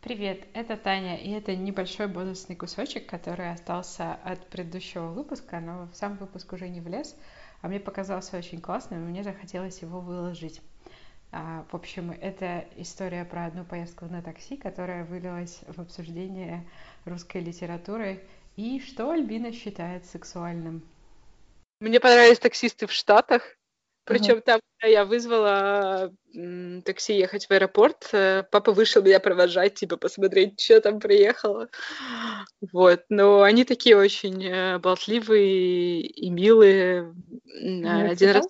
Привет, это Таня, и это небольшой бонусный кусочек, который остался от предыдущего выпуска, но сам выпуск уже не влез, а мне показался очень классным, и мне захотелось его выложить. А, в общем, это история про одну поездку на такси, которая вылилась в обсуждение русской литературы и что Альбина считает сексуальным. Мне понравились таксисты в Штатах. Причем там я вызвала такси ехать в аэропорт, э, папа вышел меня провожать, типа посмотреть, что там приехало. Вот, но они такие очень э, болтливые и милые. Не Один раз.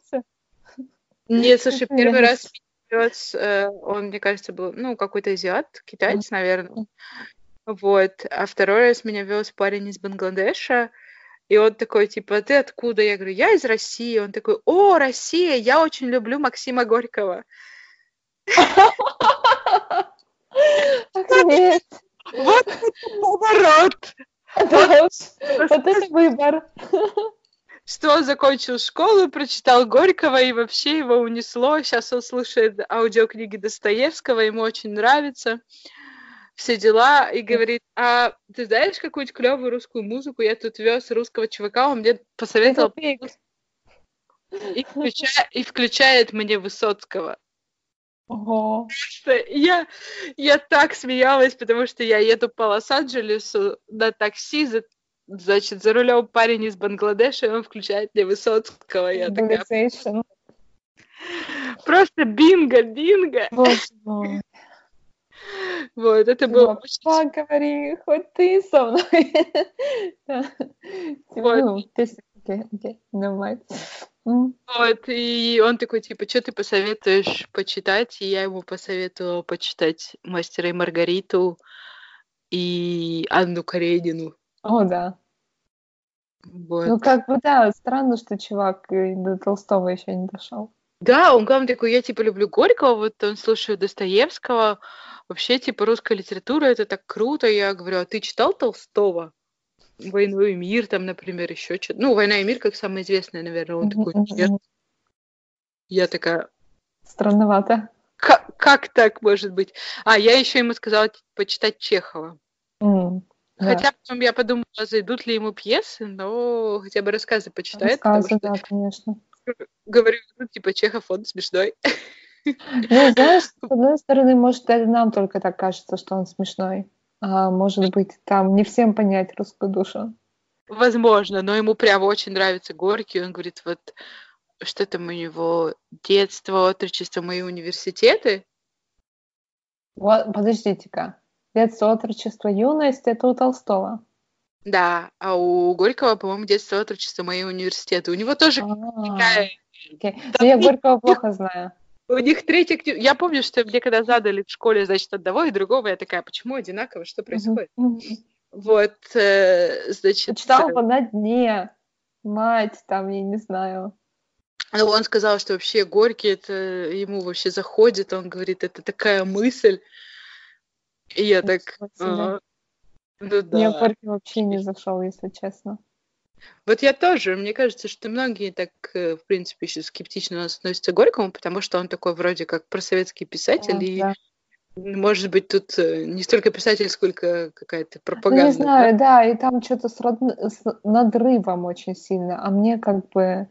Нет, слушай, первый раз э, он, мне кажется, был, ну, какой-то азиат, китаец, наверное. Вот. А второй раз меня вез парень из Бангладеша, и он такой, типа, ты откуда? Я говорю, я из России. Он такой, о, Россия, я очень люблю Максима Горького. Охренеть. Вот поворот. Вот это выбор. Что он закончил школу, прочитал Горького, и вообще его унесло. Сейчас он слушает аудиокниги Достоевского, ему очень нравится все дела, и говорит, а ты знаешь какую-нибудь клевую русскую музыку? Я тут вез русского чувака, он мне посоветовал... И, включая, и включает мне Высоцкого. Ого. Я, я так смеялась, потому что я еду по Лос-Анджелесу на такси, за, значит, за рулем парень из Бангладеша, и он включает мне Высоцкого. Я такая... Просто бинго, бинго. Боже мой. Вот, это было. Поговори, хоть ты со мной. Вот. Давай. Вот, и он такой, типа, что ты посоветуешь почитать? И я ему посоветовала почитать «Мастера и Маргариту» и Анну Каренину. О, да. Вот. Ну, как бы, да, странно, что чувак до Толстого еще не дошел. Да, он, главное, такой, я, типа, люблю Горького, вот он слушает Достоевского, Вообще, типа, русская литература это так круто. Я говорю, а ты читал Толстого? «Войну и мир», там, например, еще что-то. Ну, «Война и мир» как самое известное, наверное. Он такой, нет. Я такая... Странновато. Как, как так может быть? А, я еще ему сказала почитать Чехова. Mm, хотя да. потом я подумала, зайдут ли ему пьесы, но хотя бы рассказы почитает. Рассказы, что, да, конечно. Говорю, ну, типа, Чехов, он смешной. Ну, знаешь, с одной стороны, может, даже нам только так кажется, что он смешной. А может быть, там не всем понять русскую душу. Возможно, но ему прям очень нравится Горький. Он говорит, вот что там у него детство, отрочество, мои университеты. Вот, подождите-ка. Детство, отрочество, юность — это у Толстого. Да, а у Горького, по-моему, детство, отрочество, мои университеты. У него тоже такая... Ну, я Горького плохо знаю. У них третий Я помню, что мне когда задали в школе, значит, одного и другого, я такая, почему одинаково, что происходит? Вот, э, значит... Читал бы на дне, мать, там, я не знаю. Ну, он сказал, что вообще Горький, это ему вообще заходит, он говорит, это такая мысль. И я так... А, ну, да. Мне Горький вообще не зашел, если честно. Вот я тоже. Мне кажется, что многие так, э, в принципе, еще скептично относятся к Горькому, потому что он такой вроде как просоветский писатель, О, и да. может быть тут э, не столько писатель, сколько какая-то пропаганда. Ну, не знаю, да, да и там что-то с, род... с надрывом очень сильно, а мне как бы,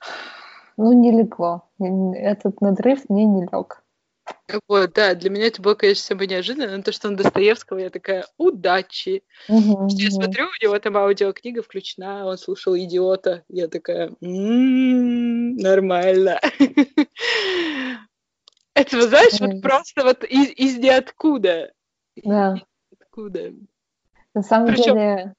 ну, не легло. Этот надрыв мне не лег. Вот, да, для меня это было, конечно, самое неожиданно, но то, что он Достоевского, я такая, удачи. Угу, я смотрю, у него там аудиокнига включена, он слушал «Идиота», я такая, м-м, нормально. Это, знаешь, вот просто вот из, из ниоткуда. Да. Откуда? На самом деле,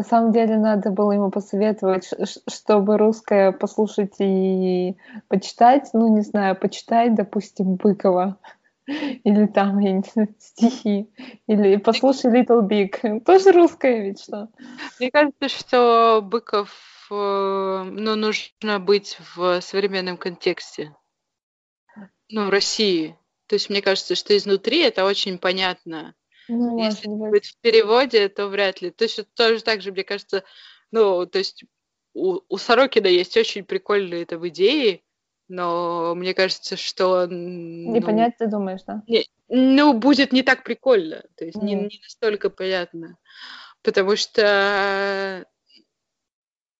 на самом деле надо было ему посоветовать, чтобы русское послушать и почитать, ну, не знаю, почитать, допустим, Быкова. Или там, я не знаю, стихи. Или послушай Little Big. Тоже русское ведь что? Мне кажется, что Быков, э, ну, нужно быть в современном контексте. Ну, России. То есть мне кажется, что изнутри это очень понятно. Ну, Если это будет в переводе, то вряд ли. То есть тоже так же, мне кажется, ну, то есть у, у Сорокина есть очень прикольные там идеи, но мне кажется, что... Не ну, понять, ты думаешь, да? Не, ну, будет не так прикольно, то есть mm. не, не настолько понятно, потому что...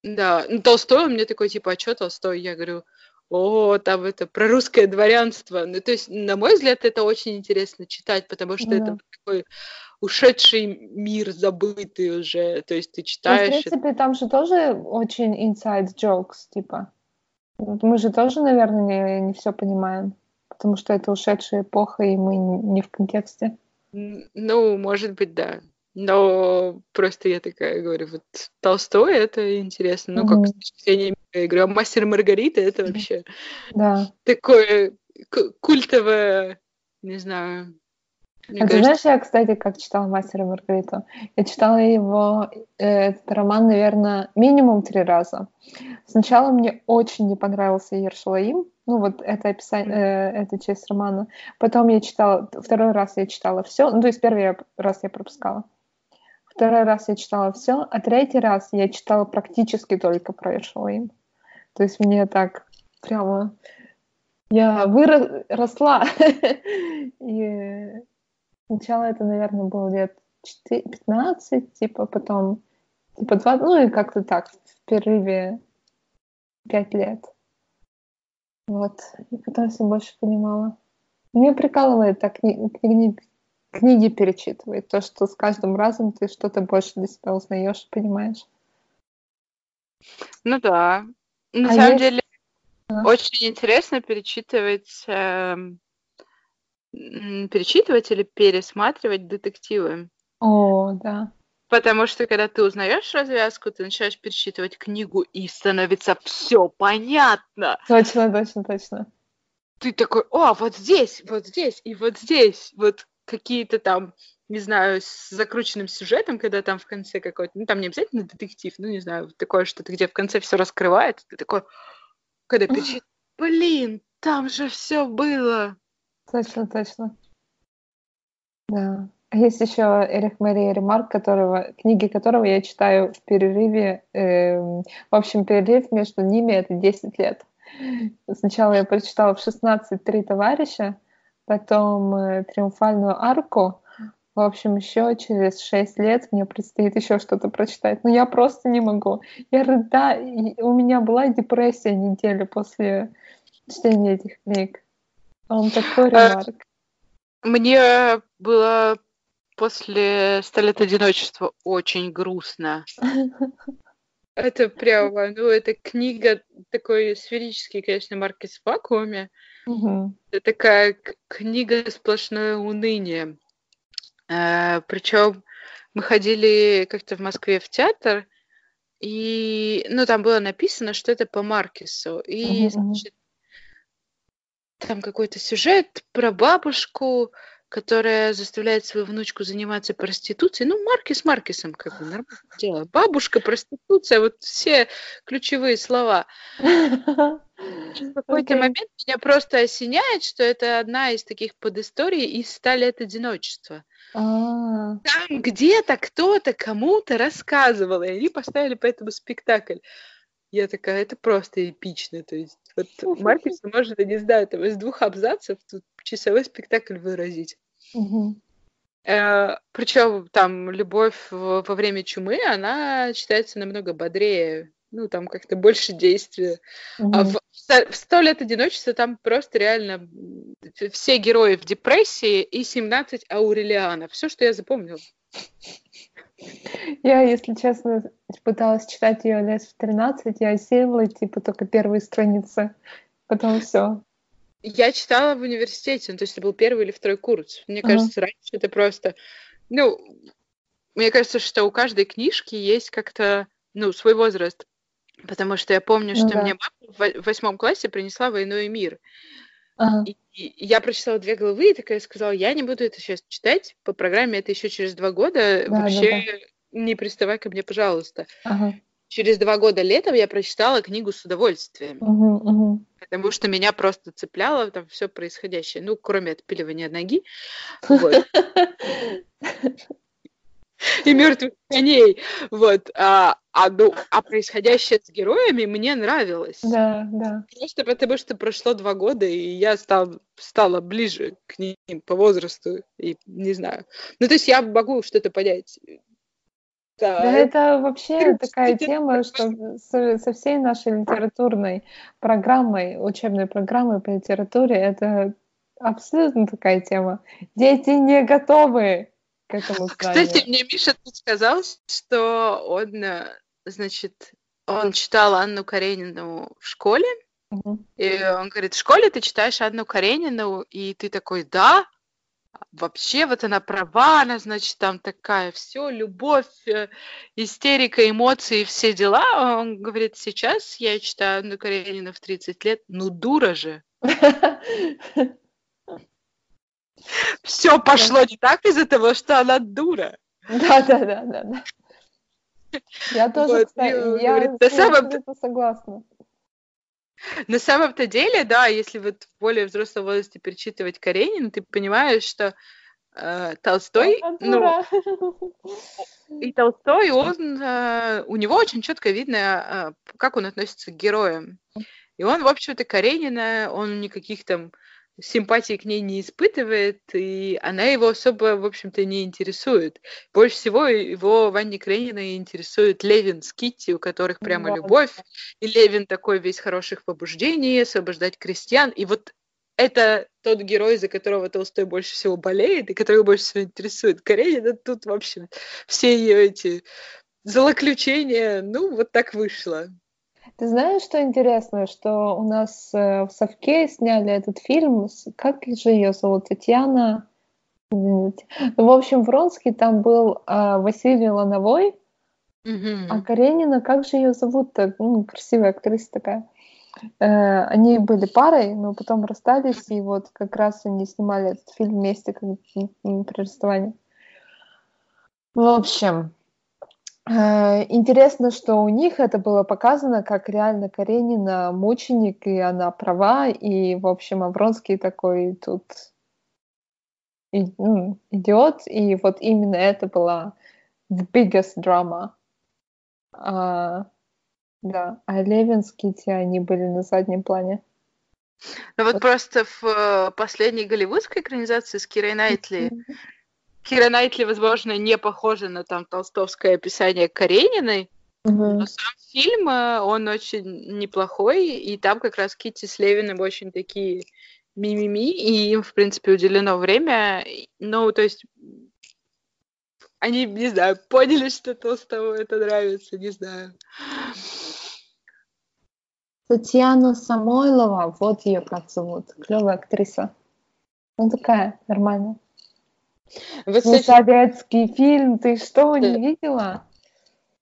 Да, ну, Толстой, он мне такой, типа, а что Толстой? Я говорю, о, там это про русское дворянство. Ну, то есть, на мой взгляд, это очень интересно читать, потому что mm. это такой ушедший мир, забытый уже. То есть ты читаешь... Ну, в принципе, там же тоже очень inside jokes, типа. Мы же тоже, наверное, не, не все понимаем, потому что это ушедшая эпоха, и мы не в контексте. Ну, может быть, да. Но просто я такая говорю, вот Толстой это интересно. Ну, mm-hmm. как я говорю, а мастер Маргарита это вообще да. такое культовое, не знаю, а кажется... ты знаешь, я, кстати, как читала «Мастера Маргариту»? Я читала его, э, этот роман, наверное, минимум три раза. Сначала мне очень не понравился Ершалаим, ну вот это описание, э, эта часть романа. Потом я читала, второй раз я читала все, ну то есть первый раз я пропускала. Второй раз я читала все, а третий раз я читала практически только про Ершалаим. То есть мне так прямо... Я выросла. и Сначала это, наверное, было лет 4, 15, типа потом, типа 20, ну и как-то так, в перерыве 5 лет. Вот. И потом все больше понимала. Мне прикалывает так кни- книги, книги перечитывать. То, что с каждым разом ты что-то больше для себя узнаешь, понимаешь. Ну да. На а самом есть... деле, а? очень интересно перечитывать э, перечитывать или пересматривать детективы. О, да. Потому что когда ты узнаешь развязку, ты начинаешь перечитывать книгу, и становится все понятно. Точно, точно, точно. Ты такой, о, вот здесь, вот здесь и вот здесь, вот какие-то там, не знаю, с закрученным сюжетом, когда там в конце какой-то, ну там не обязательно детектив, ну не знаю, такое что-то, где в конце все раскрывается, ты такой, когда перечитываешь, блин, там же все было. Точно, точно. Да. А есть еще Эрих Мария Ремарк, которого, книги которого я читаю в перерыве. Э, в общем, перерыв между ними это 10 лет. Сначала я прочитала в 16 «Три товарища», потом э, «Триумфальную арку». В общем, еще через 6 лет мне предстоит еще что-то прочитать. Но я просто не могу. Я рыда... У меня была депрессия неделю после чтения этих книг. Он такой э, ремарк. Мне было после «Ста лет одиночества» очень грустно. Это прямо, ну, это книга такой сферический, конечно, Маркес в вакууме. Угу. Это такая книга сплошное уныние. Э, причем мы ходили как-то в Москве в театр, и, ну, там было написано, что это по Маркесу. И, угу. значит, там какой-то сюжет про бабушку, которая заставляет свою внучку заниматься проституцией. Ну, Марки с Маркисом, как бы, нормально дело. Бабушка, проституция, вот все ключевые слова. В какой-то okay. момент меня просто осеняет, что это одна из таких подисторий из «Ста лет одиночества». А. Там где-то кто-то кому-то рассказывал, и они поставили по этому спектакль. Я такая, это просто эпично. То есть вот Маркус может, я не знаю, там из двух абзацев тут часовой спектакль выразить. Угу. Э, причем там любовь во время чумы, она считается намного бодрее. Ну, там как-то больше действия. Угу. А в, в «Сто лет одиночества» там просто реально все герои в депрессии и 17 Аурелиана. Все, что я запомнила. Я, если честно, пыталась читать ее лет в 13, я осилила, типа, только первые страницы. Потом все. Я читала в университете, ну, то есть это был первый или второй курс. Мне кажется, uh-huh. раньше это просто... Ну, мне кажется, что у каждой книжки есть как-то, ну, свой возраст. Потому что я помню, ну, что да. мне мама в восьмом классе принесла «Войну и мир». И, и я прочитала две главы и такая сказала, я не буду это сейчас читать, по программе это еще через два года, да, вообще да, да. не приставай ко мне, пожалуйста. Uh-huh. Через два года летом я прочитала книгу с удовольствием, uh-huh, uh-huh. потому что меня просто цепляло там все происходящее, ну, кроме отпиливания ноги. Вот. и мертвых коней. Вот. А, а, ну, а происходящее с героями мне нравилось. Да, да. Просто потому, что прошло два года, и я стал, стала ближе к ним по возрасту, и не знаю. Ну, то есть я могу что-то понять. Да, да это вообще такая тема, что со, всей нашей литературной программой, учебной программой по литературе, это абсолютно такая тема. Дети не готовы к этому знанию. Кстати, мне Миша тут сказал, что он, э, значит, он читал Анну Каренину в школе, и он говорит, в школе ты читаешь Анну Каренину, и ты такой, да, вообще вот она права, она, значит, там такая, все, любовь, э, истерика, эмоции, все дела. Он говорит, сейчас я читаю Анну Каренину в 30 лет, ну дура же. Все пошло не так из-за того, что она дура. Да, да, да, да. да. Я тоже, кстати, я согласна. На самом-то деле, да, если вот в более взрослом возрасте перечитывать Каренин, ты понимаешь, что э, Толстой, ну, и Толстой, он, э, у него очень четко видно, э, как он относится к героям. И он, в общем-то, Каренина, он никаких там симпатии к ней не испытывает, и она его особо, в общем-то, не интересует. Больше всего его Ванни Кренина интересует Левин с Китти, у которых прямо да, любовь, да. и Левин такой весь хороших побуждений, освобождать крестьян, и вот это тот герой, за которого Толстой больше всего болеет и который больше всего интересует. Каренина тут, в общем, все ее эти злоключения, ну, вот так вышло. Ты знаешь, что интересно, что у нас э, в Совке сняли этот фильм, как же ее зовут, Татьяна? Ну, в общем, Вронский там был э, Василий Лановой, mm-hmm. а Каренина, как же ее зовут-то? Ну, красивая актриса такая. Э, они были парой, но потом расстались, и вот как раз они снимали этот фильм вместе как, при расставании. В общем, интересно, что у них это было показано как реально Каренина мученик, и она права, и, в общем, Авронский такой тут и, ну, идиот, и вот именно это была the biggest drama. А, да, а Левинские те, они были на заднем плане. Ну вот, вот просто в э, последней голливудской экранизации с Кирой Найтли Кира Найтли, возможно, не похожа на там толстовское описание Карениной, mm но сам фильм, э, он очень неплохой, и там как раз Китти с Левиным очень такие мимими, и им, в принципе, уделено время. Ну, то есть они, не знаю, поняли, что Толстому это нравится, не знаю. Татьяна Самойлова, вот ее как зовут, клевая актриса. Ну, такая, нормальная. Вот, ну, советский фильм, ты что, не видела?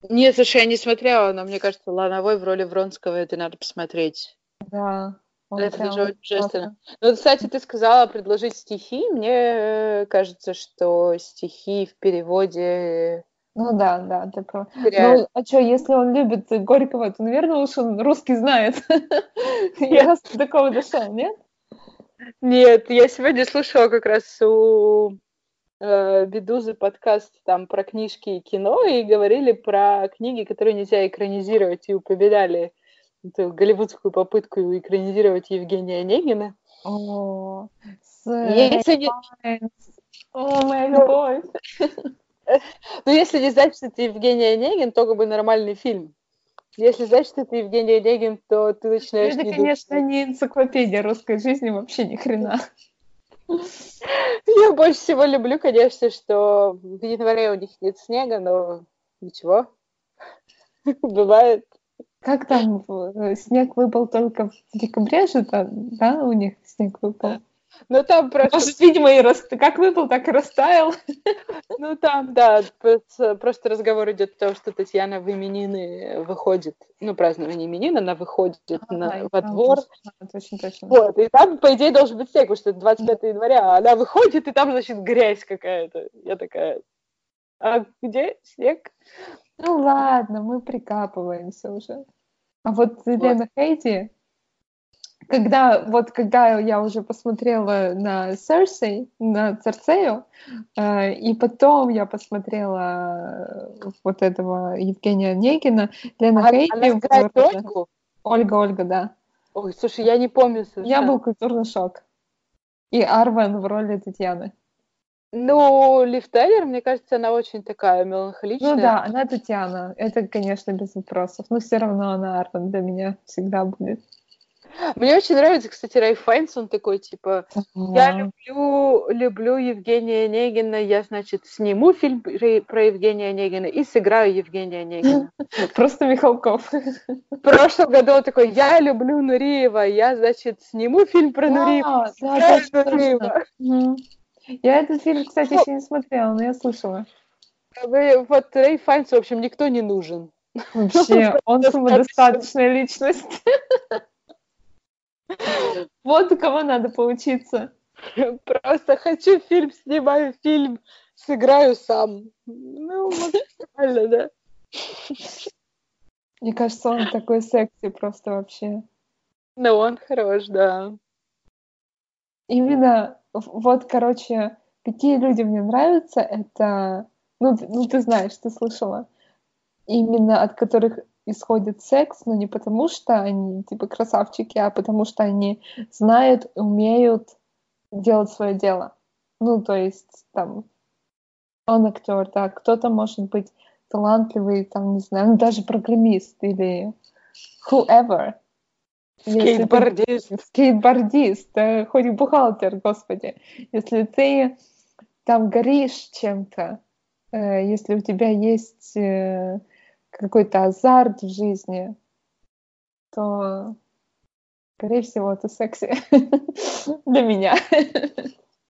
Нет, слушай, я не смотрела, но мне кажется, Лановой в роли Вронского это надо посмотреть. Да. Это даже очень божественно. Ну, кстати, ты сказала предложить стихи. Мне э, кажется, что стихи в переводе ну да, да, прав. Ну, а что, если он любит Горького, то, наверное, уж он русский знает. Я раз до такого дошел, нет? Нет, я сегодня слушала как раз у э, Бедузы подкаст там про книжки и кино, и говорили про книги, которые нельзя экранизировать, и упоминали эту голливудскую попытку экранизировать Евгения Онегина. О, если не... О, мой любовь. Ну, если не знать, что это Евгений Онегин, то как бы нормальный фильм. Если знать, что это Евгений Онегин, то ты начинаешь... Это, конечно, не энциклопедия русской жизни, вообще ни хрена. Я больше всего люблю, конечно, что в январе у них нет снега, но ничего. Бывает. Как там снег выпал только в декабре же, да, у них снег выпал? Ну там просто... Может, видимо, и раст... как выпал, так и растаял. Ну там, да, просто разговор идет о том, что Татьяна в именины выходит, ну, празднование именин, она выходит а, на, во двор. Точно, точно. Вот, и там, по идее, должен быть снег, потому что это 25 января, а она выходит, и там, значит, грязь какая-то. Я такая, а где снег? Ну ладно, мы прикапываемся уже. А вот Лена вот. Хейди, когда вот когда я уже посмотрела на Серсей, на Церцею, э, и потом я посмотрела э, вот этого Евгения Онегина, Лена А- Хейки. Она играет Ольгу? Ольга, Ольга, да. Ой, слушай, я не помню У меня совершенно. был культурный шок. И Арвен в роли Татьяны. Ну, Лив Тейлор, мне кажется, она очень такая меланхоличная. Ну да, она Татьяна. Это, конечно, без вопросов. Но все равно она Арвен для меня всегда будет. Мне очень нравится, кстати, Рэй Файнс, он такой, типа, я люблю, люблю Евгения Онегина, я, значит, сниму фильм про Евгения Онегина и сыграю Евгения Онегина. Просто Михалков. В прошлом году он такой, я люблю Нуриева, я, значит, сниму фильм про Нуриева. Да. Нуриева. Я этот фильм, кстати, еще не смотрела, но я слышала. Вот Рэй Файнс, в общем, никто не нужен. Вообще, он самодостаточная личность. Вот у кого надо поучиться. Просто хочу фильм, снимаю фильм, сыграю сам. Ну, правильно, да. Мне кажется, он такой секси просто вообще. Но он хорош, да. Именно, вот, короче, какие люди мне нравятся, это, ну, ну, ты знаешь, ты слышала, именно от которых исходит секс, но не потому, что они, типа, красавчики, а потому что они знают, умеют делать свое дело. Ну, то есть, там, он актер, да, кто-то может быть талантливый, там, не знаю, ну, даже программист или whoever. Если ты- Скейтбордист. скейтбордист, э, хоть бухгалтер, господи. Если ты там горишь чем-то, э, если у тебя есть э, какой-то азарт в жизни, то, скорее всего, это секси для меня.